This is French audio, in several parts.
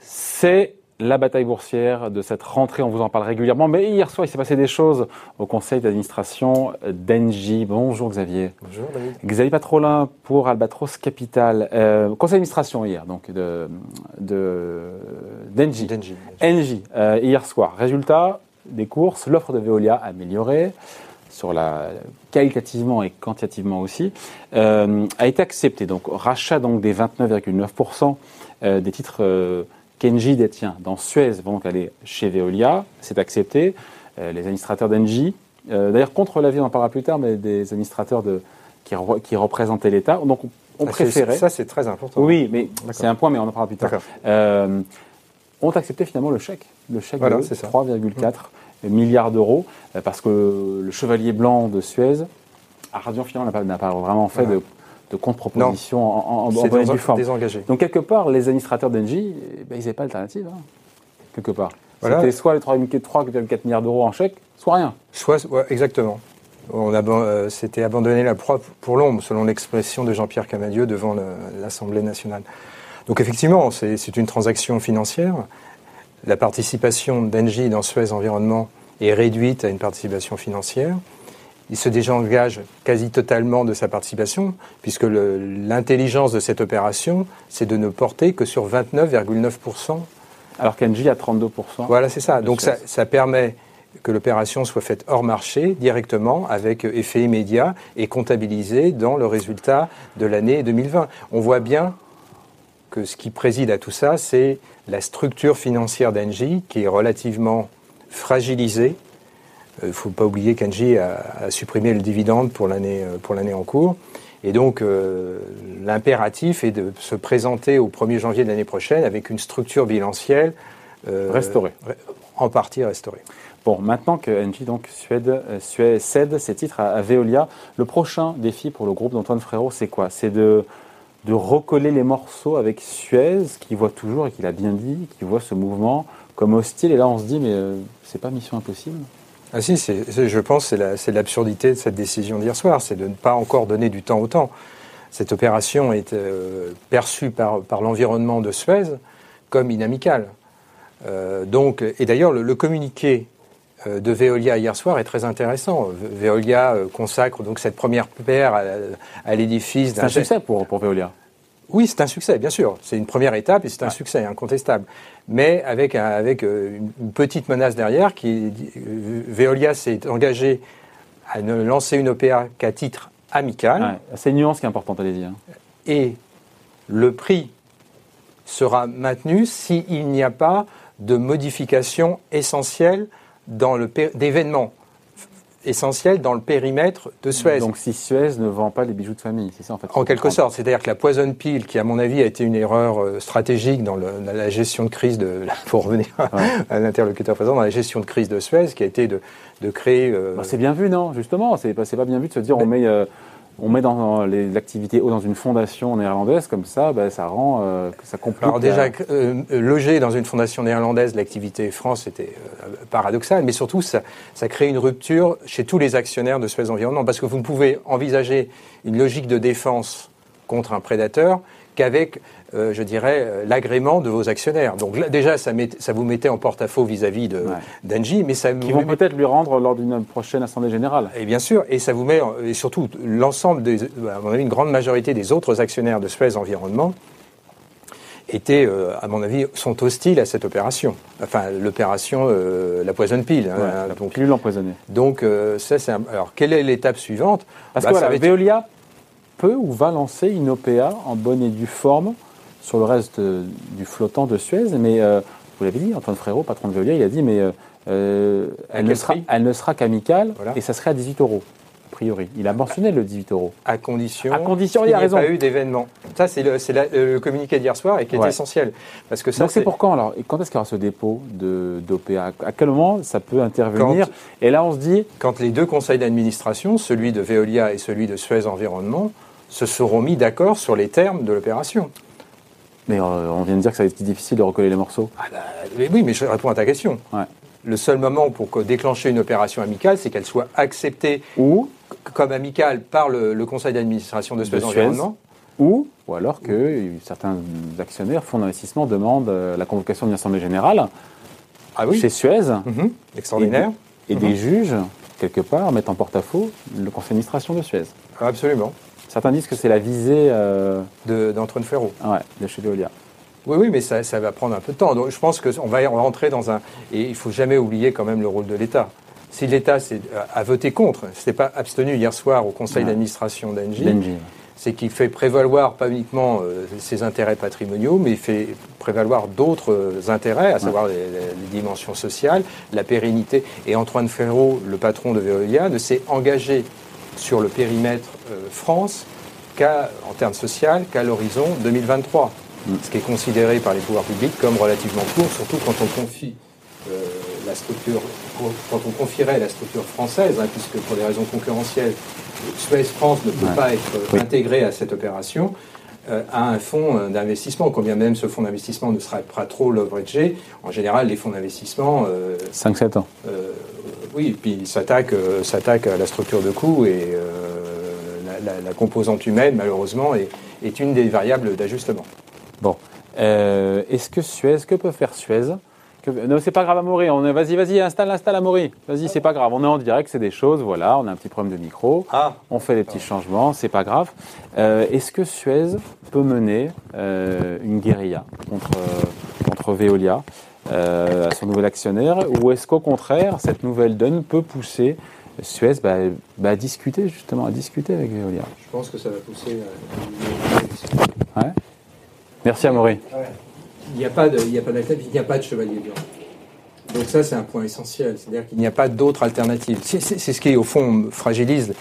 C'est la bataille boursière de cette rentrée, on vous en parle régulièrement. Mais hier soir, il s'est passé des choses au conseil d'administration d'Engie. Bonjour Xavier. Bonjour David. Xavier Patrolin pour Albatros Capital. Euh, conseil d'administration hier, donc de d'Engie. D'Engie. Engie, euh, hier soir. Résultat des courses, l'offre de Veolia améliorée sur la qualitativement et quantitativement aussi, euh, a été acceptée. Donc rachat donc des 29,9% euh, des titres euh, qu'Engie détient dans Suez vont donc aller chez Veolia. C'est accepté. Euh, les administrateurs d'Engie, d'ailleurs contre l'avis, on en parlera plus tard, mais des administrateurs de, qui, re- qui représentaient l'État, donc on, Ah, préférait. Ça, c'est très important. Oui, mais c'est un point, mais on en parlera plus tard. Ont accepté finalement le chèque, le chèque Voilà, de c'est ça. 3,4 milliards d'euros, euh, parce que le chevalier blanc de Suez, Ardian finalement n'a pas, n'a pas vraiment fait Voilà. de, de contre-proposition en, en, en bonne forme. désengagé. Donc quelque part, les administrateurs d'Engie, eh ben, ils n'avaient pas d'alternative, hein, quelque part. Voilà. C'était soit les 3,4 3,4 milliards d'euros en chèque, soit rien. Soit, ouais, exactement. On a, euh, c'était abandonner la proie pour l'ombre, selon l'expression de Jean-Pierre Camadieu devant l'Assemblée nationale. Donc effectivement, c'est c'est une transaction financière. La participation d'Engie dans Suez Environnement est réduite à une participation financière. Il se désengage quasi totalement de sa participation, puisque l'intelligence de cette opération, c'est de ne porter que sur 29,9% Alors qu'Engie a 32%. voilà, c'est ça. Donc ça permet que l'opération soit faite hors marché directement avec effet immédiat et comptabilisée dans le résultat de l'année 2020. On voit bien que ce qui préside à tout ça, c'est la structure financière d'Engie qui est relativement fragilisée. Il ne faut pas oublier qu'Engie a, a supprimé le dividende pour l'année euh, en cours. Et donc, euh, l'impératif est de se présenter au 1er janvier de l'année prochaine avec une structure bilancielle euh, Restaurée. en partie restaurée. Bon, maintenant que Engie donc Suède, euh, cède ses titres à, à Veolia, le prochain défi pour le groupe d'Antoine Frérot, c'est quoi? C'est de, de recoller les morceaux avec Suez, qui voit toujours, et qu'il a bien dit, qui voit ce mouvement comme hostile. Et là, on se dit, mais euh, c'est pas mission impossible Ah si, je pense que c'est la- l'absurdité de cette décision d'hier soir, c'est de ne pas encore donner du temps au temps. Cette opération est euh, perçue par, l'environnement de Suez comme inamicale. Euh, donc, et d'ailleurs, le, le communiqué de Veolia hier soir est très intéressant. Ve- Veolia euh, consacre donc cette première paire à, à l'édifice C'est un d'un succès pour, pour Veolia. Oui, c'est un succès, bien sûr. C'est une première étape et c'est un succès incontestable. Mais avec, un- avec euh, une, petite menace derrière qui euh, Veolia s'est engagé à ne lancer une OPA qu'à titre amical Ouais, c'est une nuance qui est importante, allez-y. hein. et le prix sera maintenu s'il n'y a pas de modification essentielle d'événements essentiels dans le périmètre de Suez. Donc si Suez ne vend pas les bijoux de famille, c'est ça en fait? En quelque sorte, c'est-à-dire que la poison pile, qui à mon avis a été une erreur euh, stratégique dans, le- dans la gestion de crise de, pour revenir à- Ouais. à l'interlocuteur présent, dans la gestion de crise de Suez, qui a été de, de créer. euh, Bah, c'est bien vu, non Justement, c'est pas, pas bien vu de se dire on met, euh, on met dans les- l'activité eau dans une fondation néerlandaise, comme ça, bah, ça rend, euh, que ça complique. alors déjà, la- euh, euh, loger dans une fondation néerlandaise l'activité France, c'était euh, paradoxal, mais surtout, ça, ça crée une rupture chez tous les actionnaires de Suez Environnement, parce que vous ne pouvez envisager une logique de défense contre un prédateur qu'avec, euh, je dirais, euh, l'agrément de vos actionnaires. Donc là, déjà, ça, met- ça vous mettait en porte-à-faux vis-à-vis de- Ouais. d'Engie, mais ça qui vous vont met- peut-être lui rendre lors d'une prochaine assemblée générale. et bien sûr, et ça vous met, et surtout l'ensemble des, à mon avis, une grande majorité des autres actionnaires de Suez Environnement étaient, euh, à mon avis, sont hostiles à cette opération. Enfin, l'opération, euh, la poison pile. hein, Ouais, la donc, pilule empoisonnée. donc euh, ça, c'est alors quelle est l'étape suivante? Parce Bah, que voilà, être- Veolia peut ou va lancer une OPA en bonne et due forme sur le reste euh, du flottant de Suez, mais euh, vous l'avez dit, Antoine Frérot, patron de Veolia, il a dit, mais euh, elle, ne sera, elle ne sera qu'amicale Voilà. et ça serait à 18 euros, a priori. Il a mentionné le 18 euros. à condition, À condition, qu'il il a n'y ait raison. pas eu d'événement. Ça, c'est le, c'est la- le communiqué d'hier soir et qui est essentiel. Parce que ça, Donc c'est pour quand alors? Et quand est-ce qu'il y aura ce dépôt de- d'OPA À quel moment ça peut intervenir? Quand- Et là, on se dit, quand les deux conseils d'administration, celui de Veolia et celui de Suez Environnement, se seront mis d'accord sur les termes de l'opération. mais euh, on vient de dire que ça va être difficile de recoller les morceaux. Ah bah, mais oui, mais je réponds à ta question. Ouais. le seul moment pour déclencher une opération amicale, c'est qu'elle soit acceptée ou comme amicale par le, conseil d'administration de Suez Environnement. Ou, ou alors que certains actionnaires, fonds d'investissement demandent euh, la convocation d'une assemblée générale ah oui. chez Suez. Mhm. Extraordinaire. Et, des mhm. juges, quelque part, mettent en porte-à-faux le conseil d'administration de Suez. Absolument. Certains disent que c'est la visée euh, d'Antoine Ferraud. Ouais, de chez Veolia. Oui, oui, mais ça, va prendre un peu de temps. Donc, je pense qu'on va rentrer dans un. Et il ne faut jamais oublier quand même le rôle de l'État. Si l'État a voté contre, ce n'est pas abstenu hier soir au conseil d'administration d'Engie, c'est qu'il fait prévaloir pas uniquement euh, ses intérêts patrimoniaux, mais il fait prévaloir d'autres euh, intérêts, à savoir les, dimensions sociales, la pérennité. Et Antoine Ferraud, le patron de Veolia, ne s'est engagé sur le périmètre euh, France qu'à, en termes sociaux qu'à l'horizon 2023. Mm. Ce qui est considéré par les pouvoirs publics comme relativement court, surtout quand on confie la structure, quand on confierait la structure française, hein, puisque pour des raisons concurrentielles, Suez France ne peut pas être intégré à cette opération, euh, à un fonds euh, d'investissement. Quand bien même ce fonds d'investissement ne sera pas trop leveragé, en général, les fonds d'investissement. 5-7 euh, ans. oui, puis s'attaquent s'attaque à la structure de coût et la, composante humaine, malheureusement, est, est une des variables d'ajustement. Bon. Est-ce que Suez, que peut faire Suez? Non, c'est pas grave, Amaury. On Vas-y, vas-y, installe, installe, Amaury. Vas-y, c'est pas grave. On est en direct, c'est des choses. Voilà, on a un petit problème de micro. Ah. On fait des petits changements, c'est pas grave. Euh, est-ce que Suez peut mener euh, une guérilla contre, contre Veolia, euh, à son nouvel actionnaire, ou est-ce qu'au contraire, cette nouvelle donne peut pousser Suez bah, bah, discuter justement, à discuter avec Veolia Je pense que ça va pousser. Ouais. Merci, Amaury il n'y a pas il n'y a pas de chevalier blanc. Donc ça, c'est un point essentiel, c'est-à-dire qu'il n'y a pas d'autre alternative. C'est ce qui, au fond, fragilise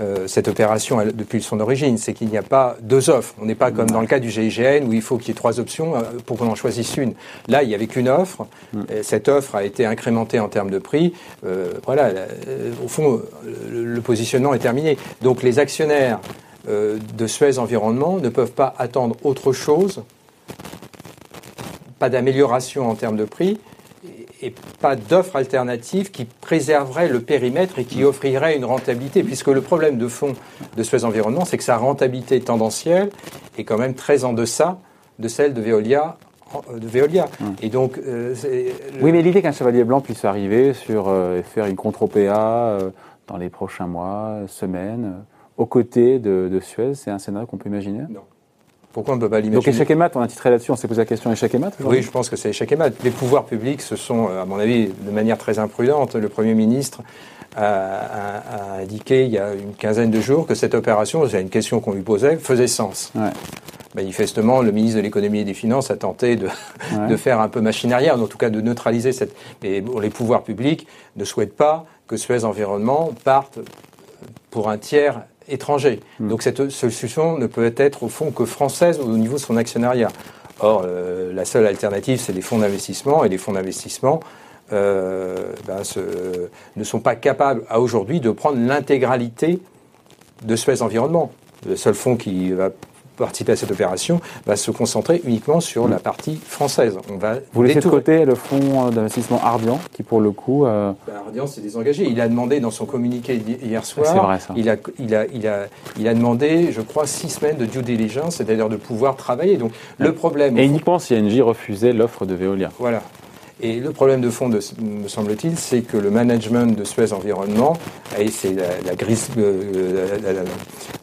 euh, cette opération depuis son origine, c'est qu'il n'y a pas deux offres. On n'est pas comme dans le cas du GIGN où il faut qu'il y ait trois options euh, pour qu'on en choisisse une. Là, il n'y avait qu'une offre. Mm. Cette offre a été incrémentée en termes de prix. Euh, voilà, au fond, le, positionnement est terminé. Donc les actionnaires de Suez Environnement ne peuvent pas attendre autre chose pas d'amélioration en termes de prix et pas d'offre alternative qui préserverait le périmètre et qui offrirait une rentabilité, puisque le problème de fond de Suez Environnement, c'est que sa rentabilité tendancielle est quand même très en deçà de celle de Veolia. De Veolia. Hum. Et donc, euh, Oui, mais l'idée qu'un chevalier blanc puisse arriver sur euh, faire une contre-OPA euh, dans les prochains mois, semaines, aux côtés de, de Suez, c'est un scénario qu'on peut imaginer? Non. Pourquoi on ne peut pas l'imaginer Donc échec et mat, on a titré là-dessus, on s'est posé la question échec et mat Oui, je pense que c'est échec et mat. Les pouvoirs publics se sont, à mon avis, de manière très imprudente, le Premier ministre a, indiqué il y a une quinzaine de jours que cette opération, c'est une question qu'on lui posait, faisait sens. Manifestement, le ministre de l'économie et des finances a tenté de, de, faire un peu machine arrière, en tout cas de neutraliser cette. Mais les pouvoirs publics ne souhaitent pas que Suez Environnement parte pour un tiers étranger. Hmm. Donc cette solution ne peut être au fond que française au niveau de son actionnariat. Or, euh, la seule alternative, c'est les fonds d'investissement, et les fonds d'investissement euh, ben, ne sont pas capables à aujourd'hui de prendre l'intégralité de Suez Environnement. Le seul fonds qui va participer à cette opération va se concentrer uniquement sur la partie française. On va Vous laissez de côté le fonds d'investissement Ardian, qui pour le coup... Euh... Ben, Ardian s'est désengagé. Il a demandé dans son communiqué hier soir, vrai, ça. Il, a, il, a, il, a, il a demandé, je crois, six semaines de due diligence, c'est-à-dire de pouvoir travailler. Donc le problème... Et uniquement si NJ refusait l'offre de Veolia. Voilà. Et le problème de fond, me semble-t-il, c'est que le management de Suez Environnement, et c'est la, grise, euh,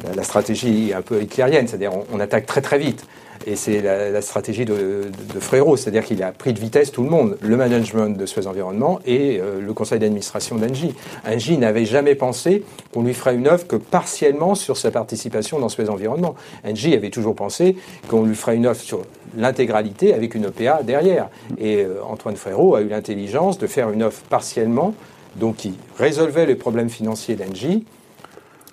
la, la, stratégie un peu hitlérienne, c'est-à-dire on, attaque très très vite. Et c'est la, stratégie de, Frérot, c'est-à-dire qu'il a pris de vitesse tout le monde, le management de Suez Environnement et euh, le conseil d'administration d'Engie. Engie n'avait jamais pensé qu'on lui ferait une offre que partiellement sur sa participation dans Suez Environnement. Engie avait toujours pensé qu'on lui ferait une offre sur l'intégralité avec une OPA derrière. Et euh, Antoine Frérot a eu l'intelligence de faire une offre partiellement, donc qui résolvait les problèmes financiers d'Engie.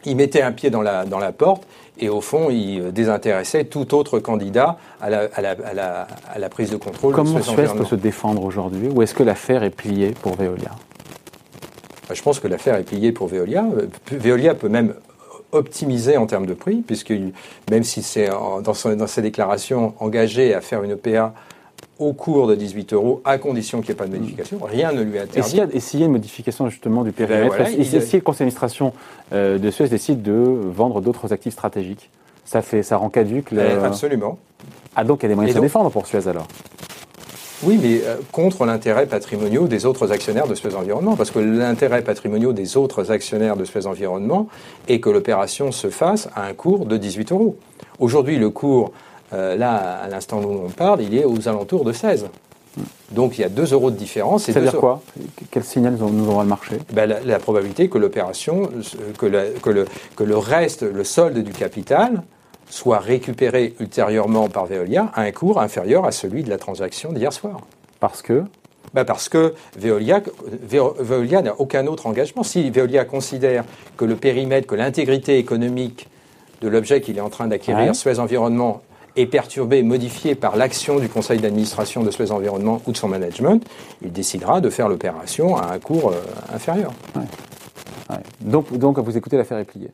Il mettait un pied dans la, dans la porte et au fond, il désintéressait tout autre candidat à la, à la, à la, prise de contrôle. Comment de Suez peut se défendre aujourd'hui Ou est-ce que l'affaire est pliée pour Veolia bah, Je pense que l'affaire est pliée pour Veolia. Veolia peut même optimiser en termes de prix, puisque même si c'est dans, dans, ses déclarations engagé à faire une PA au cours de 18 euros, à condition qu'il n'y ait pas de modification. Rien ne lui Et interdit. et s'il y a une modification justement du périmètre, voilà, et il- si, si le conseil d'administration euh, de Suez décide de vendre d'autres actifs stratégiques, ça, fait, ça rend caduque le... Euh, Absolument. Ah donc il y a des moyens Et de se défendre pour Suez alors Oui, mais euh, contre l'intérêt patrimonial des autres actionnaires de Suez Environnement, parce que l'intérêt patrimonial des autres actionnaires de Suez Environnement est que l'opération se fasse à un cours de 18 euros. Aujourd'hui, le cours, euh, là, à l'instant où on parle, il est aux alentours de 16. Donc il y a 2 euros de différence. et C'est-à-dire deux- quoi? Quel signal nous envoie le marché? Ben, la, la probabilité que l'opération, que, le, que le reste, le solde du capital, soit récupéré ultérieurement par Veolia à un cours inférieur à celui de la transaction d'hier soir. Parce que? Ben parce que Veolia, Veo- Veolia n'a aucun autre engagement. Si Veolia considère que le périmètre, que l'intégrité économique de l'objet qu'il est en train d'acquérir, Ouais. Suez Environnement, est perturbé, modifié par l'action du conseil d'administration de Suez Environnement ou de son management, il décidera de faire l'opération à un cours euh, inférieur. ouais. donc, donc vous écoutez l'affaire est pliée.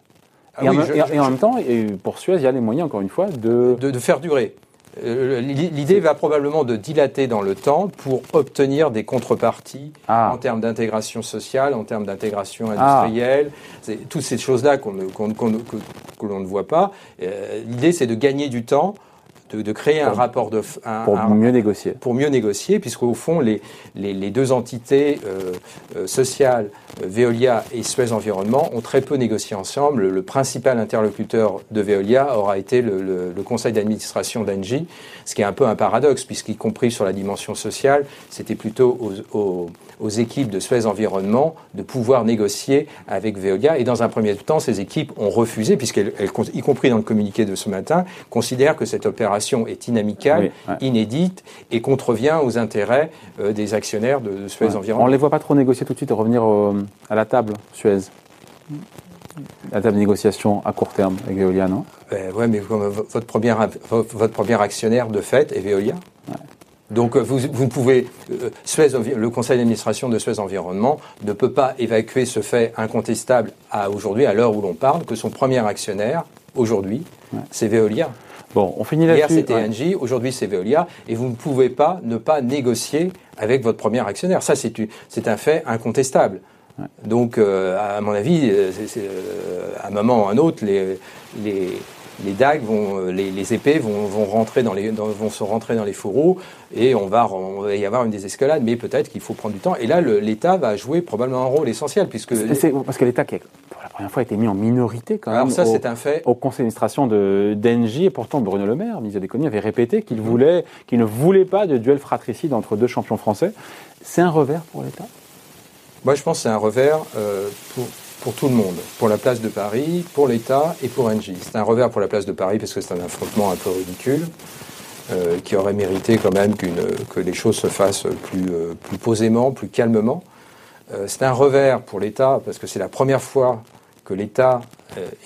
Ah et, en, oui, même- je- et en- je- et en même temps, et pour Suez, il y a les moyens, encore une fois, de... de, de faire durer. Euh, L'idée va probablement de dilater dans le temps pour obtenir des contreparties Ah. en termes d'intégration sociale, en termes d'intégration Ah. industrielle, C'est toutes ces choses-là qu'on ne- que, que l'on ne voit pas. Euh, L'idée, c'est de gagner du temps, de, de créer un rapport de un- pour un- mieux négocier. pour mieux négocier, puisqu'au fond, les, les, les deux entités euh, euh, sociales, euh, Veolia et Suez Environnement, ont très peu négocié ensemble. Le, le principal interlocuteur de Veolia aura été le, le- le conseil d'administration d'Engie, ce qui est un peu un paradoxe, puisqu'y compris sur la dimension sociale, c'était plutôt aux, aux- aux équipes de Suez Environnement de pouvoir négocier avec Veolia. Et dans un premier temps, ces équipes ont refusé, puisqu'elles, elles, y compris dans le communiqué de ce matin, considèrent que cette opération est inamicale, Oui, ouais. inédite et contrevient aux intérêts euh, des actionnaires de, de Suez Ouais. On Environnement. ne les voit pas trop négocier tout de suite et revenir au- à la table, Suez. La table de négociation à court terme avec Veolia, non? Ben ouais, mais comme v- votre premier, votre votre premier actionnaire de fait est Veolia. Donc euh, vous, vous ne pouvez, euh, Suez, le conseil d'administration de Suez Environnement ne peut pas évacuer ce fait incontestable à aujourd'hui, à l'heure où l'on parle, que son premier actionnaire aujourd'hui, c'est Veolia. Bon, on finit Hier là-dessus. c'était Ouais. Engie, aujourd'hui c'est Veolia, et vous ne pouvez pas ne pas négocier avec votre premier actionnaire. Ça c'est un fait incontestable. Donc euh, à mon avis, c'est- c'est, euh, à un moment ou à un autre, les, les, les dagues vont, euh, les, les épées vont, vont rentrer dans les, dans- vont se rentrer dans les fourreaux et on va, on va y avoir une désescalade. Mais peut-être qu'il faut prendre du temps. Et là, l'État va jouer probablement un rôle essentiel puisque. Parce que l'État, qui a, pour la première fois, a été mis en minorité quand Alors même ça, au, c'est un fait. au conseil d'administration de- d'Engie, et pourtant Bruno Le Maire, ministre de l'économie, avait répété Mhm. qu'il voulait, qu'il ne voulait pas de duel fratricide entre deux champions français. C'est un revers pour l'État? Moi, je pense que c'est un revers euh, pour, pour tout le monde, pour la place de Paris, pour l'État et pour Engie. C'est un revers pour la place de Paris parce que c'est un affrontement un peu ridicule euh, qui aurait mérité quand même que les choses se fassent plus, euh, plus posément, plus calmement. Euh, c'est un revers pour l'État parce que c'est la première fois que l'État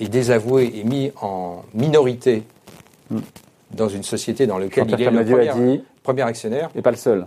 est désavoué et mis en minorité dans une société dans laquelle il est le premier, premier actionnaire. et pas le seul.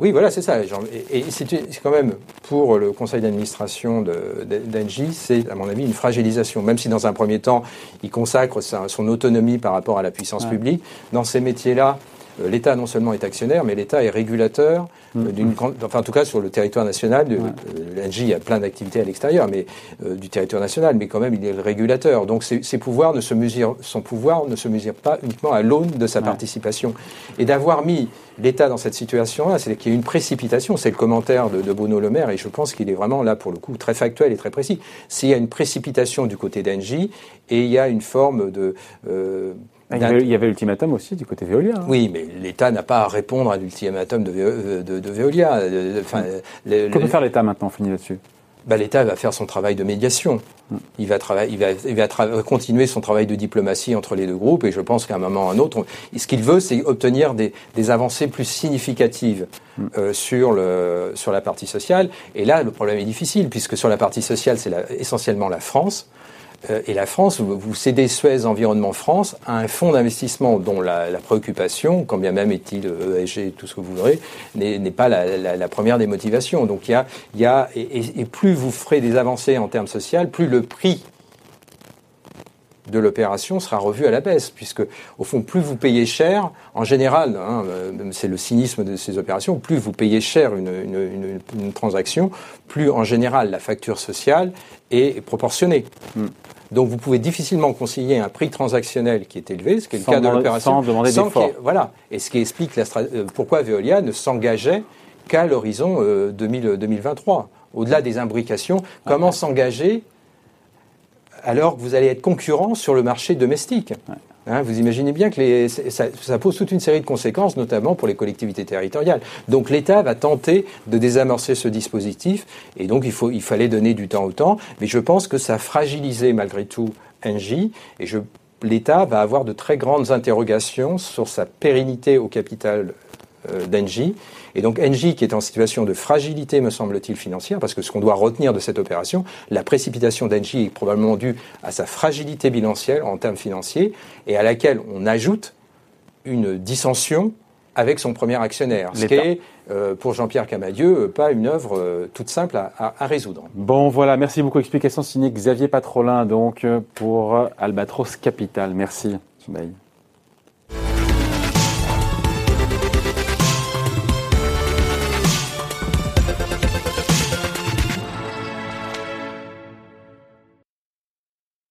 Oui, voilà, c'est ça. Et, et c'est quand même, pour le conseil d'administration de- de- d'Engie, c'est, à mon avis, une fragilisation. Même si, dans un premier temps, il consacre sa- son autonomie par rapport à la puissance Ouais. publique, dans ces métiers-là, euh, l'État non seulement est actionnaire, mais l'État est régulateur, Mm. euh, d'une grande- enfin en tout cas sur le territoire national. de- Ouais. euh, a plein d'activités à l'extérieur, mais euh, du territoire national, mais quand même il est le régulateur. Donc ses, ses pouvoirs ne se mesurent, son pouvoir ne se mesure pas uniquement à l'aune de sa Ouais. participation. Et d'avoir mis l'État dans cette situation-là, c'est qu'il y a une précipitation. C'est le commentaire de, de Bruno Le Maire, et je pense qu'il est vraiment là pour le coup très factuel et très précis. S'il y a une précipitation du côté d'Engie et il y a une forme de euh, Il y avait, il y avait l'ultimatum aussi du côté Veolia. hein. oui, mais l'État n'a pas à répondre à l'ultimatum de, Ve- de, de Veolia. Euh, Enfin, le- Que peut faire l'État maintenant On finit là-dessus? bah, l'État va faire son travail de médiation. Il va, il va, il va continuer son travail de diplomatie entre les deux groupes et je pense qu'à un moment ou à un autre, on- ce qu'il veut, c'est obtenir des, des avancées plus significatives euh, sur, le, sur la partie sociale. Et là, le problème est difficile puisque sur la partie sociale, c'est essentiellement la France. Euh, et la France, vous, cédez Suez Environnement France à un fonds d'investissement dont la, préoccupation, quand bien même est-il euh, ESG, tout ce que vous voudrez, n'est pas la, première des motivations. Donc il y a, y a et, plus vous ferez des avancées en termes sociaux, plus le prix de l'opération sera revu à la baisse, puisque au fond, plus vous payez cher, en général, hein, c'est le cynisme de ces opérations, plus vous payez cher une, transaction, plus en général la facture sociale est proportionnée. Hmm. Donc vous pouvez difficilement concilier un prix transactionnel qui est élevé, ce qui est le cas de l'opération, sans demander d'effort. Voilà, et ce qui explique la, euh, pourquoi Veolia ne s'engageait qu'à l'horizon 2023. Euh, Au-delà des imbrications, comment s'engager alors que vous allez être concurrent sur le marché domestique? Hein, vous imaginez bien que ça, pose toute une série de conséquences, notamment pour les collectivités territoriales. Donc l'État va tenter de désamorcer ce dispositif, et donc il, fallait donner du temps au temps, mais je pense que ça a fragilisé malgré tout Engie, et l'État va avoir de très grandes interrogations sur sa pérennité au capital d'Engie. Et donc Engie, qui est en situation de fragilité, me semble-t-il, financière, parce que ce qu'on doit retenir de cette opération, la précipitation d'Engie est probablement due à sa fragilité bilancielle en termes financiers, et à laquelle on ajoute une dissension avec son premier actionnaire, ce qui est, euh, pour Jean-Pierre Camadieu, pas une œuvre euh, toute simple à, à, résoudre. Bon, voilà, merci beaucoup. Explication signée Xavier Patrolin, donc, pour Albatros Capital. Merci,